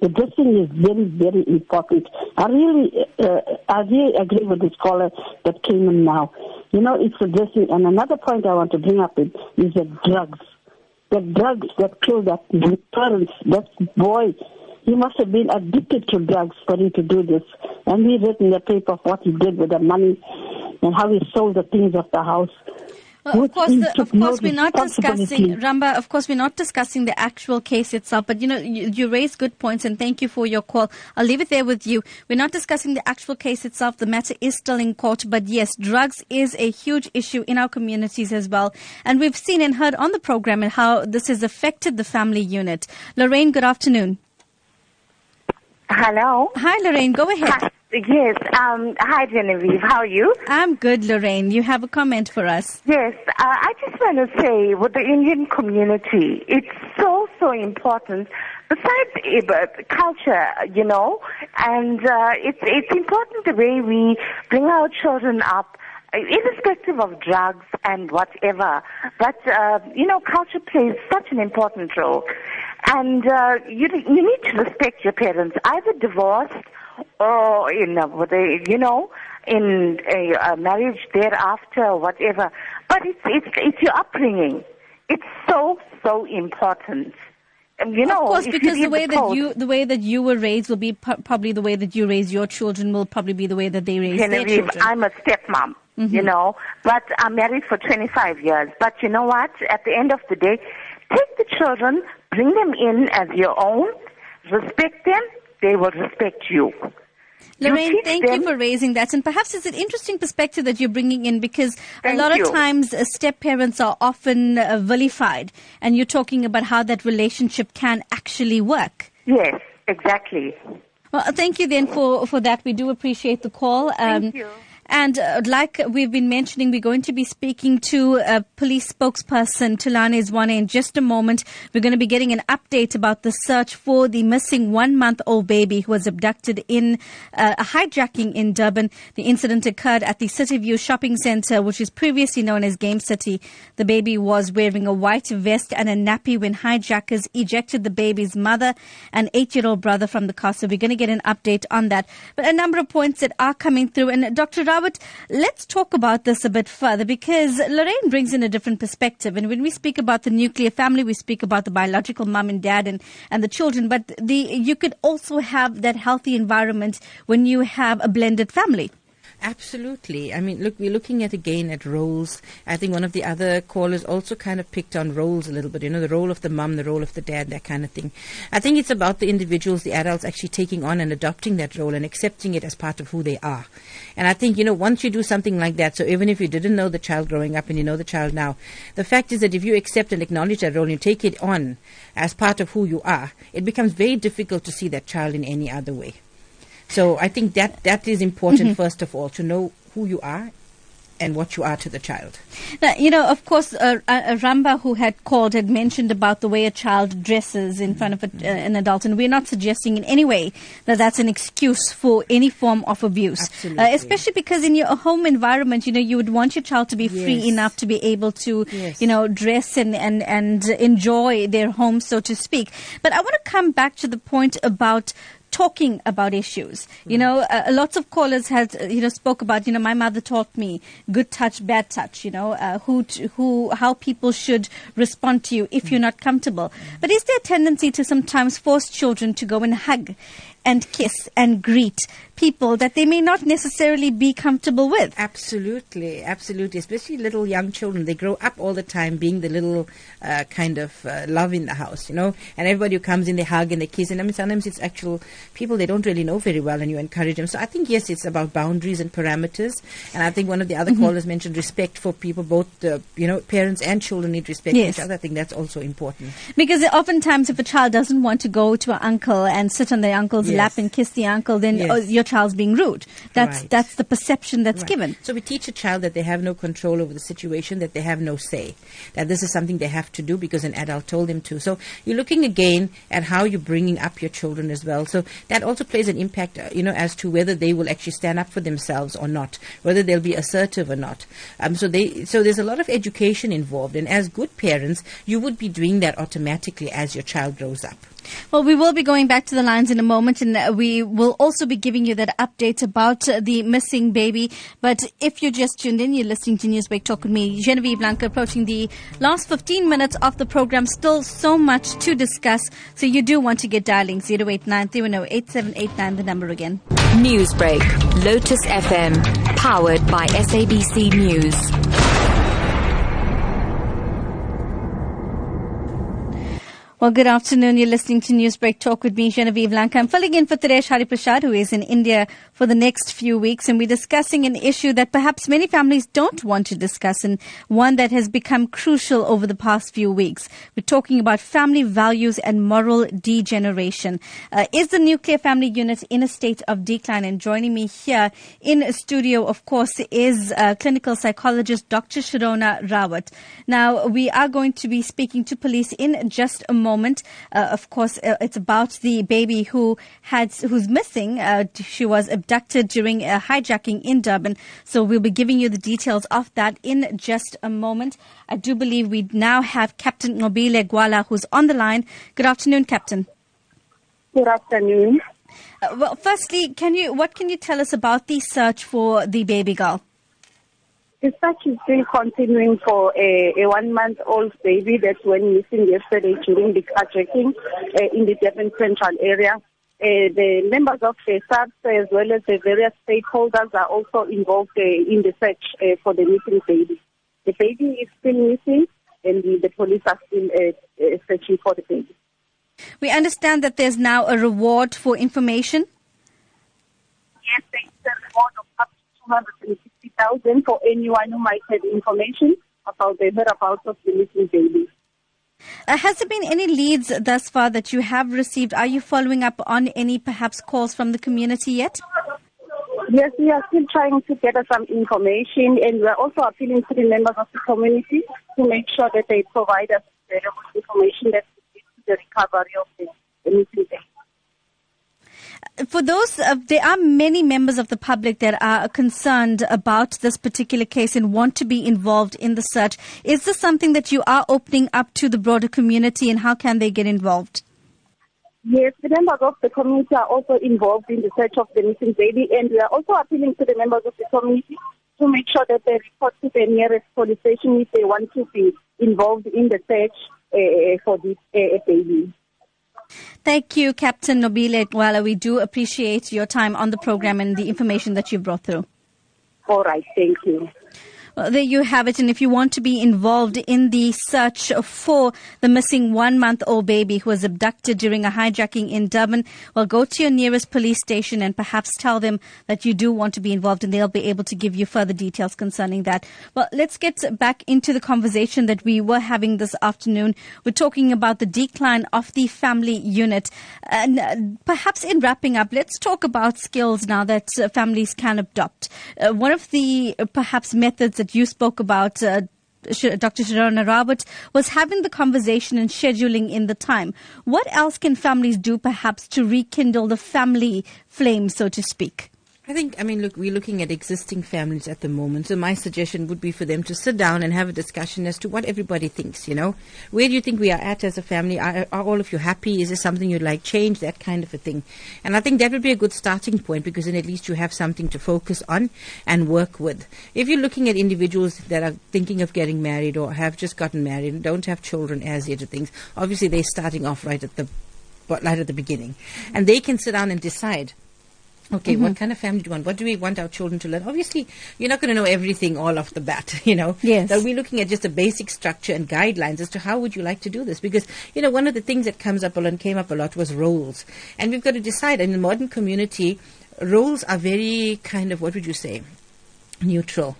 The dressing is very, very important. I really, uh, I really agree with the scholar that came in now. You know, it's the dressing. And another point I want to bring up is, the drugs. The drugs that killed that parents, that boy, he must have been addicted to drugs for him to do this. And we read in the paper of what he did with the money and how he sold the things of the house. Well, of course, the, of course, we're not discussing. Ramba. Of course, we're not discussing the actual case itself. But you know, you, you raise good points, and thank you for your call. I'll leave it there with you. We're not discussing the actual case itself. The matter is still in court. But yes, drugs is a huge issue in our communities as well. And we've seen and heard on the program and how this has affected the family unit. Lorraine, good afternoon. Hello. Hi, Lorraine. Go ahead. Hi. Yes. Um, hi, Genevieve. How are you? I'm good, Lorraine. You have a comment for us. Yes. Uh, I just want to say, with the Indian community, it's so so important. Besides uh, culture, you know, and uh, it's it's important the way we bring our children up. uh, Irrespective of drugs and whatever, but uh, you know, culture plays such an important role, and uh, you you need to respect your parents, either divorced or in a, you know in a, a marriage thereafter or whatever. But it's it's it's your upbringing. It's so so important. And, you know, of course, because the way that you the way that you were raised will be pu- probably the way that you raise your children will probably be the way that they raise their children. I'm a stepmom, you know, but I'm married for 25 years. But you know what? At the end of the day, take the children, bring them in as your own, respect them, they will respect you. You Lorraine, teach thank you for raising that. And perhaps it's an interesting perspective that you're bringing in because a lot you. of times uh, step parents are often uh, vilified. And you're talking about how that relationship can actually work. Yes, exactly. Well, thank you then for, for that. We do appreciate the call. Um, Thank you. And uh, like we've been mentioning, we're going to be speaking to a police spokesperson, Thulani Zwane, in just a moment. We're going to be getting an update about the search for the missing one month old baby who was abducted in uh, a hijacking in Durban. The incident occurred at the City View shopping center, which is previously known as Game City. The baby was wearing a white vest and a nappy when hijackers ejected the baby's mother and eight year old brother from the car. So we're going to get an update on that. But a number of points that are coming through. And Dr. Rawat, let's talk about this a bit further because Lorraine brings in a different perspective. And when we speak about the nuclear family, we speak about the biological mum and dad and, and the children. But the, you could also have that healthy environment when you have a blended family. Absolutely. I mean, look, we're looking at again at roles. I think one of the other callers also kind of picked on roles a little bit. You know, the role of the mum, the role of the dad, that kind of thing. I think it's about the individuals, the adults, actually taking on and adopting that role and accepting it as part of who they are. And I think you know, once you do something like that, so even if you didn't know the child growing up and you know the child now, the fact is that if you accept and acknowledge that role and you take it on as part of who you are, it becomes very difficult to see that child in any other way. So I think that that is important first of all to know who you are and what you are to the child. Now, you know, of course, uh, uh, Ramba, who had called, had mentioned about the way a child dresses in front of a, uh, an adult, and we're not suggesting in any way that that's an excuse for any form of abuse. Absolutely. Uh, especially because in your home environment, you know, you would want your child to be free enough to be able to, Yes. you know, dress and, and, and enjoy their home, so to speak. But I want to come back to the point about talking about issues. You know, uh, lots of callers had, uh, you know, spoke about, you know, my mother taught me good touch, bad touch, you know, uh, who, who, how people should respond to you if you're not comfortable. But is there a tendency to sometimes force children to go and hug and kiss and greet people that they may not necessarily be comfortable with? Absolutely, absolutely. Especially little young children, they grow up all the time being the little uh, kind of uh, love in the house, you know. And everybody who comes in, they hug and they kiss. And I mean, sometimes it's actual people they don't really know very well, and you encourage them. So I think yes, it's about boundaries and parameters. And I think one of the other callers mentioned respect for people. Both the you know parents and children need respect Yes. for each other. I think that's also important. Because oftentimes, if a child doesn't want to go to an uncle and sit on their uncle's Yes. lap and kiss the uncle, then Yes. oh, your child's being rude. That's Right. that's the perception that's Right. given. So we teach a child that they have no control over the situation, that they have no say, that this is something they have to do because an adult told them to. So you're looking again at how you're bringing up your children as well. So that also plays an impact, uh, you know, as to whether they will actually stand up for themselves or not, whether they'll be assertive or not. Um, so they, so there's a lot of education involved, and as good parents, you would be doing that automatically as your child grows up. Well, we will be going back to the lines in a moment, and uh, we will also be giving you that update about uh, the missing baby. But if you just tuned in, you're listening to Newsbreak Talk with me, Genevieve Lanka, approaching the last 15 minutes of the program. Still so much to discuss, so you do want to get dialing 089 8789, the number again. Newsbreak, Lotus FM, powered by SABC News. Well, good afternoon. You're listening to Newsbreak Talk with me, Genevieve Lanka. I'm filling in for Taresh Hariprasad, who is in India for the next few weeks, and we're discussing an issue that perhaps many families don't want to discuss, and one that has become crucial over the past few weeks. We're talking about family values and moral degeneration. Uh, is the nuclear family unit in a state of decline? And joining me here in studio, of course, is uh, clinical psychologist Dr. Sharona Rawat. Now, we are going to be speaking to police in just a moment. Uh, of course, uh, it's about the baby who had who's missing. Uh, she was abducted during a hijacking in Durban. So we'll be giving you the details of that in just a moment. I do believe we now have Captain Nobile Gwala who's on the line. Good afternoon, Captain. Good afternoon. Uh, well, firstly, can you what can you tell us about the search for the baby girl? The search is still continuing for a, a one-month-old baby that went missing yesterday during the carjacking uh, in the Durban Central area. Uh, the members of the SAPS as well as the various stakeholders are also involved uh, in the search uh, for the missing baby. The baby is still missing and the, the police are still uh, uh, searching for the baby. We understand that there's now a reward for information. Yes, there is a reward of up to 260,000 for anyone who might have information about the whereabouts of the missing baby. Uh, has there been any leads thus far that you have received? Are you following up on any perhaps calls from the community yet? Yes, we are still trying to gather some information, and we are also appealing to the members of the community to make sure that they provide us valuable information that leads to the recovery of the missing baby. For those, uh, there are many members of the public that are concerned about this particular case and want to be involved in the search. Is this something that you are opening up to the broader community, and how can they get involved? Yes, the members of the community are also involved in the search of the missing baby, and we are also appealing to the members of the community to make sure that they report to the nearest police station if they want to be involved in the search uh, for this uh, baby. Thank you, Captain Nobile Gwala. We do appreciate your time on the program and the information that you brought through. All right, thank you. Well, there you have it. And if you want to be involved in the search for the missing one month old baby who was abducted during a hijacking in Durban, well, go to your nearest police station and perhaps tell them that you do want to be involved and they'll be able to give you further details concerning that. Well, let's get back into the conversation that we were having this afternoon. We're talking about the decline of the family unit. And uh, perhaps in wrapping up, let's talk about skills now that families can adopt. Uh, one of the uh, perhaps methods that you spoke about, uh, Dr. Sharona Rawat, was having the conversation and scheduling in the time. What else can families do perhaps to rekindle the family flame, so to speak? I think, I mean, look, we're looking at existing families at the moment. So my suggestion would be for them to sit down and have a discussion as to what everybody thinks, you know. Where do you think we are at as a family? Are, are all of you happy? Is there something you'd like change? That kind of a thing. And I think that would be a good starting point because then at least you have something to focus on and work with. If you're looking at individuals that are thinking of getting married or have just gotten married and don't have children as yet, things, obviously they're starting off right at the, right at the beginning. And they can sit down and decide Okay, Mm-hmm. what kind of family do we want? What do we want our children to learn? Obviously, you're not going to know everything all off the bat, you know. Yes. So we're looking at just a basic structure and guidelines as to how would you like to do this? Because, you know, one of the things that comes up a lot and came up a lot was roles. And we've got to decide in the modern community, roles are very kind of, what would you say, neutral,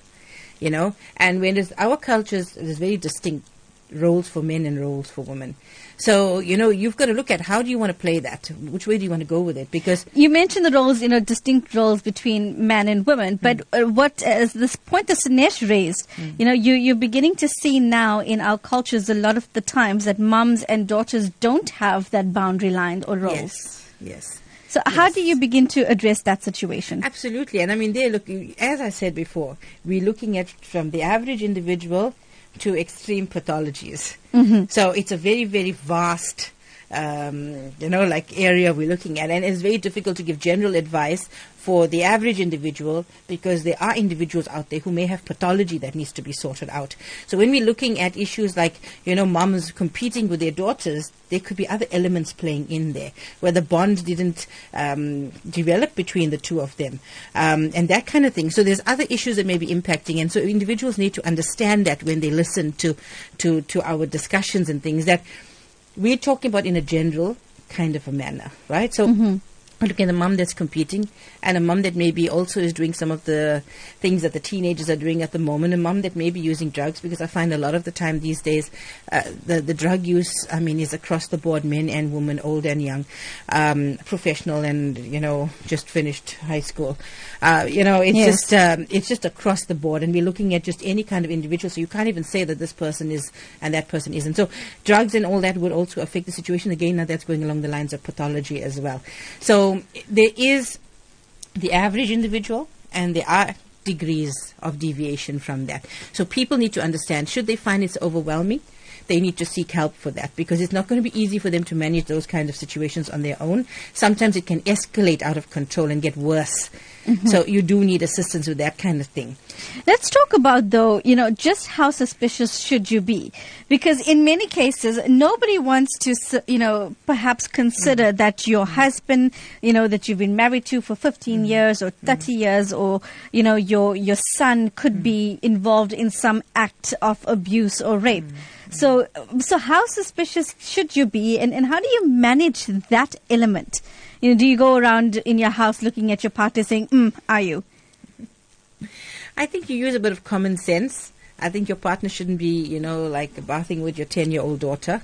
you know. And when there's our cultures, there's very distinct roles for men and roles for women. So, you know, you've got to look at how do you want to play that? Which way do you want to go with it? Because You mentioned the roles, you know, distinct roles between men and women, but hmm. uh, what uh, this point that Sinesh raised, hmm. you know, you you're beginning to see now in our cultures a lot of the times that mums and daughters don't have that boundary line or roles. Yes, yes. So how do you begin to address that situation? Absolutely. And I mean, they're looking, as I said before, we're looking at from the average individual to extreme pathologies. Mm-hmm. So it's a very, very vast, um, you know, like area we're looking at. And it's very difficult to give general advice for the average individual because there are individuals out there who may have pathology that needs to be sorted out. So when we're looking at issues like, you know, mums competing with their daughters, there could be other elements playing in there where the bond didn't um, develop between the two of them um, and that kind of thing. So there's other issues that may be impacting, and so individuals need to understand that when they listen to to to our discussions and things that we're talking about in a general kind of a manner, right? So. Mm-hmm. Look at a mum that's competing and a mum that maybe also is doing some of the things that the teenagers are doing at the moment, a mum that may be using drugs because I find a lot of the time these days uh, the, the drug use, I mean, is across the board, men and women, old and young, um, professional and, you know, just finished high school. Uh, you know, it's Yes. just um, it's just across the board, and we're looking at just any kind of individual. So you can't even say that this person is and that person isn't. So drugs and all that would also affect the situation. Again, now that's going along the lines of pathology as well. So there is the average individual, and there are degrees of deviation from that. So people need to understand: should they find it's overwhelming? They need to seek help for that because it's not going to be easy for them to manage those kinds of situations on their own. Sometimes it can escalate out of control and get worse. Mm-hmm. So you do need assistance with that kind of thing. Let's talk about, though, you know, just how suspicious should you be? Because in many cases, nobody wants to, you know, perhaps consider mm-hmm. that your mm-hmm. husband, you know, that you've been married to for 15 years or 30 years, or, you know, your, your son could be involved in some act of abuse or rape. So, so how suspicious should you be, and, and how do you manage that element? You know, do you go around in your house looking at your partner saying, mm, are you? I think you use a bit of common sense. I think your partner shouldn't be, you know, like bathing with your 10 year old daughter.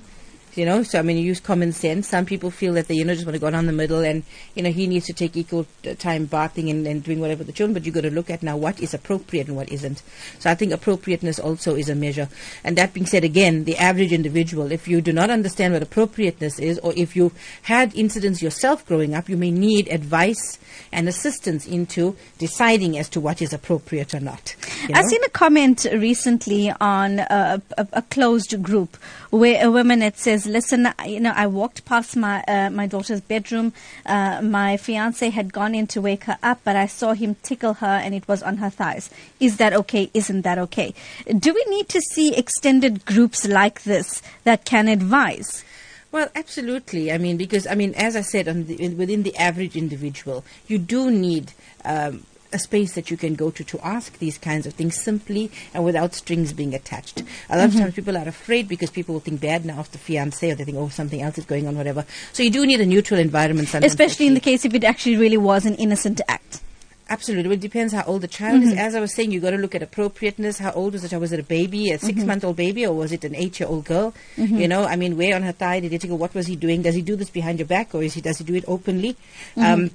You know, so I mean, you use common sense. Some people feel that they, you know, just want to go down the middle and, you know, he needs to take equal uh, time bathing and, and doing whatever with the children, but you've got to look at now what is appropriate and what isn't. So I think appropriateness also is a measure. And that being said, again, the average individual, if you do not understand what appropriateness is, or if you had incidents yourself growing up, you may need advice and assistance into deciding as to what is appropriate or not. you I've seen a comment recently on a, a, a closed group where a woman it says, "Listen, you know, I walked past my uh, my daughter's bedroom. Uh, my fiance had gone in to wake her up, but I saw him tickle her, and it was on her thighs. Is that okay? Isn't that okay? Do we need to see extended groups like this that can advise?" Well, absolutely. I mean, because I mean, as I said, the, within the average individual, you do need um, a space that you can go to to ask these kinds of things simply and without strings being attached. A lot of times, people are afraid because people will think bad now of the fiance, or they think, oh, something else is going on, whatever. So you do need a neutral environment, sometimes Especially in the case if it actually really was an innocent act. Absolutely. Well, it depends how old the child is. Mhm. As I was saying, you've got to look at appropriateness. How old was the child? Was it a baby, a six-month-old baby, or was it an eight-year-old girl? Mhm. You know, I mean, where on her thigh did he tickle? What was he doing? Does he do this behind your back, or is he does he do it openly? Mhm. Um,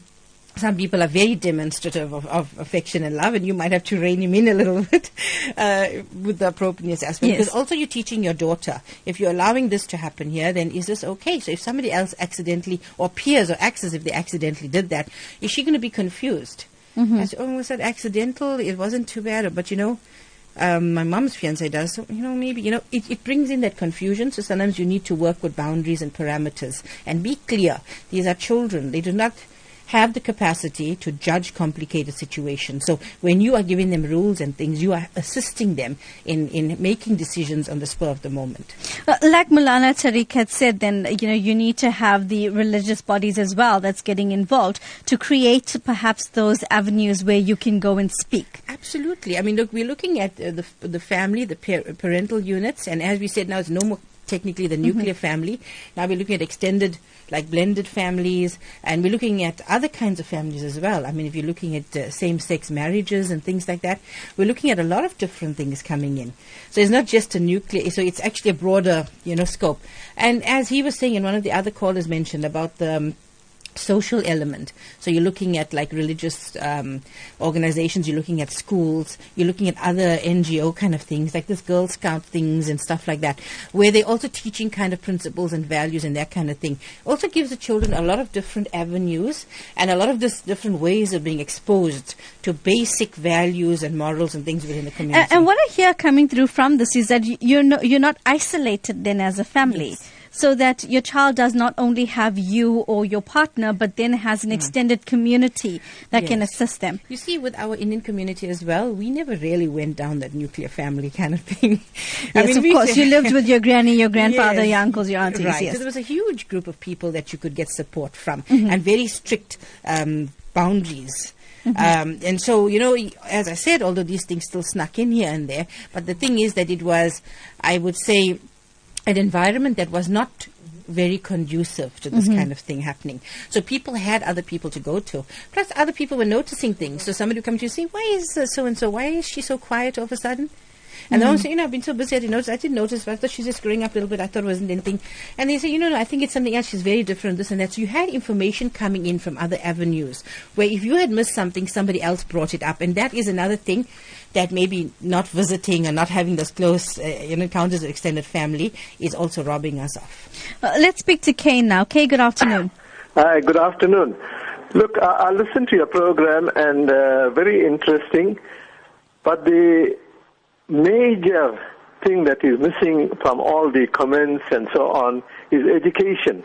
some people are very demonstrative of, of affection and love, and you might have to rein him in a little bit uh, with the appropriateness aspect. Yes. Because also you're teaching your daughter. If you're allowing this to happen here, then is this okay? So if somebody else accidentally, or peers or acts as if they accidentally did that, is she going to be confused? Mhm. I said, oh, was that accidental? It wasn't too bad. But, you know, um, my mom's fiance does. So, you know, maybe, you know, it, it brings in that confusion. So sometimes you need to work with boundaries and parameters and be clear. These are children. They do not have the capacity to judge complicated situations. So when you are giving them rules and things, you are assisting them in, in making decisions on the spur of the moment. Uh, like Mulana Tariq had said, then you know you need to have the religious bodies as well that's getting involved to create perhaps those avenues where you can go and speak. Absolutely. I mean, look, we're looking at uh, the the family, the par- parental units, and as we said, now it's no more technically the nuclear family. Now we're looking at extended, like blended families, and we're looking at other kinds of families as well. I mean, if you're looking at uh, same-sex marriages and things like that, we're looking at a lot of different things coming in. So it's not just a nuclear. So it's actually a broader, you know, scope. And as he was saying, and one of the other callers mentioned about the um, social element. So you're looking at like religious um, organizations, you're looking at schools, you're looking at other NGO kind of things, like this Girl Scout things and stuff like that, where they're also teaching kind of principles and values and that kind of thing. Also gives the children a lot of different avenues and a lot of this different ways of being exposed to basic values and morals and things within the community. And, and what I hear coming through from this is that you're no, you're not isolated then as a family. So that your child does not only have you or your partner, but then has an extended community that can assist them. You see, with our Indian community as well, we never really went down that nuclear family kind of thing. Yes, of we course. You lived with your granny, your grandfather, Yes. your uncles, your aunties. Right. Yes. So there was a huge group of people that you could get support from, Mhm. and very strict um, boundaries. Mhm. Um, and so, you know, as I said, although these things still snuck in here and there, but the thing is that it was, I would say, an environment that was not very conducive to this Mhm. kind of thing happening. So people had other people to go to. Plus, other people were noticing things. So somebody would come to you and say, "Why is so and so? Why is she so quiet all of a sudden?" And the one Mhm. say, you know, I've been so busy, I didn't notice. I didn't notice. I thought she's just growing up a little bit. I thought it wasn't anything. And they say, you know, no, I think it's something else. She's very different, this and that. So you had information coming in from other avenues where if you had missed something, somebody else brought it up. And that is another thing that maybe not visiting and not having those close uh, encounters with extended family is also robbing us off. Uh, let's speak to Kay now. Kay, good afternoon. Hi, good afternoon. Look, I, I listened to your program and uh, very interesting, but the major thing that is missing from all the comments and so on is education.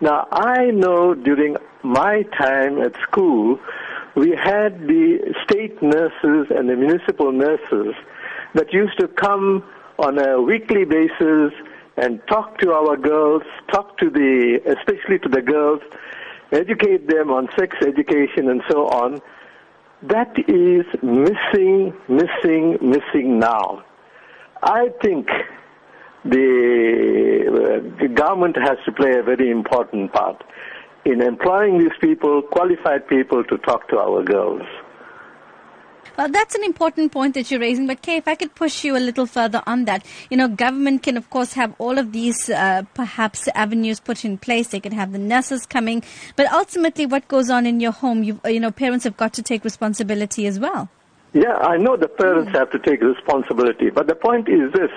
Now, I know during my time at school, we had the state nurses and the municipal nurses that used to come on a weekly basis and talk to our girls, talk to the, especially to the girls, educate them on sex education and so on. That is missing, missing, missing now. I think the, uh, the government has to play a very important part in employing these people, qualified people, to talk to our girls. Well, that's an important point that you're raising. But Kay, if I could push you a little further on that, you know, government can of course have all of these uh, perhaps avenues put in place. They can have the nurses coming, but ultimately, what goes on in your home, you you know, parents have got to take responsibility as well. Yeah, I know the parents have to take responsibility, but the point is this.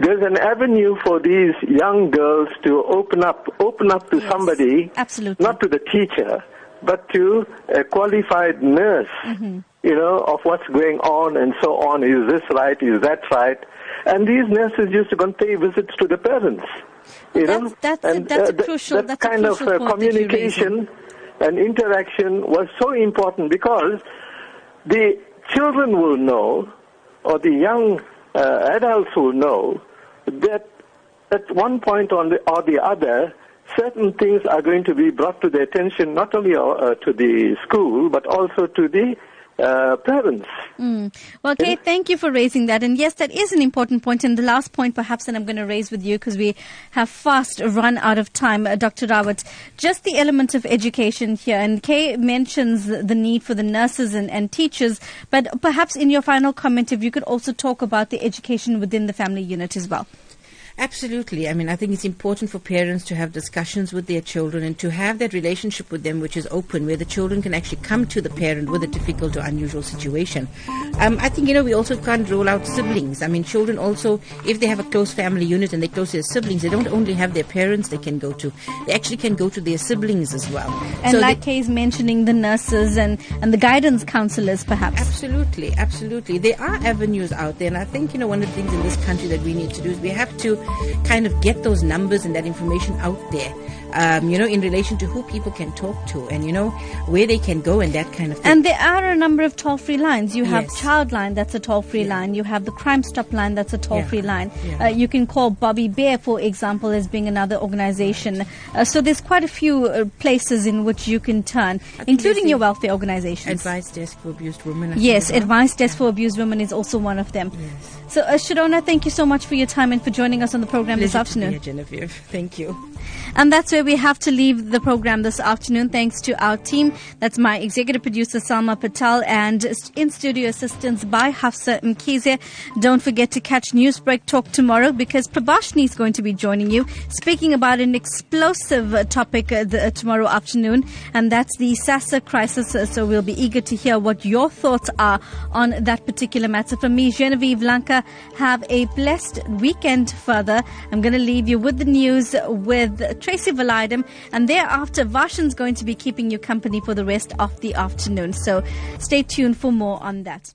There's an avenue for these young girls to open up, open up to Yes, somebody, absolutely. not to the teacher, but to a qualified nurse, Mm-hmm. you know, of what's going on and so on. Is this right? Is that right? And these nurses used to go and pay visits to the parents. You Well, know, that's- that's- and that's a th- crucial- that that's kind of uh, communication and interaction was so important because the children will know, or the young uh, adults will know, that at one point on the, or the other, certain things are going to be brought to the attention not only uh, to the school, but also to the uh, parents. Mm. Well, Kay, thank you for raising that. And yes, that is an important point. And the last point, perhaps, that I'm going to raise with you because we have fast run out of time, uh, Dr. Rawat, just the element of education here. And Kay mentions the the need for the nurses and, and teachers, but perhaps in your final comment, if you could also talk about the education within the family unit as well. Absolutely. I mean, I think it's important for parents to have discussions with their children and to have that relationship with them, which is open, where the children can actually come to the parent with a difficult or unusual situation. Um, I think, you know, we also can't rule out siblings. I mean, children also, if they have a close family unit and they're close to their siblings, they don't only have their parents they can go to, they actually can go to their siblings as well. And So like Kay's mentioning the nurses and, and the guidance counselors, perhaps. Absolutely, absolutely. There are avenues out there, and I think you know one of the things in this country that we need to do is we have to kind of get those numbers and that information out there. Um, you know, in relation to who people can talk to, and you know where they can go and that kind of thing. And there are a number of toll free lines. You have Yes. Childline, that's a toll free line. You have the Crime Stop line, that's a toll free Yeah. line. Yeah. Uh, you can call Bobbi Bear, for example, as being another organization. Uh, so there's quite a few uh, places in which you can turn, including your welfare organizations. Advice desk for abused women. I Yes. Advice Desk for Abused Women is also one of them. So, uh, Sharona, thank you so much for your time and for joining us on the program this Pleasure be afternoon. Genevieve. Thank you. And that's where we have to leave the program this afternoon. Thanks to our team. That's my executive producer Salma Patel and in studio assistance by Hafsa Mkize. Don't forget to catch Newsbreak Talk tomorrow because Prabashni is going to be joining you speaking about an explosive topic uh, uh, tomorrow afternoon, and that's the SASSA crisis. Uh, So we'll be eager to hear what your thoughts are on that particular matter. From me, Genevieve Lanka, have a blessed weekend further. I'm going to leave you with the news with Tracy Valaydem, and thereafter, Vashan's going to be keeping you company for the rest of the afternoon. So stay tuned for more on that.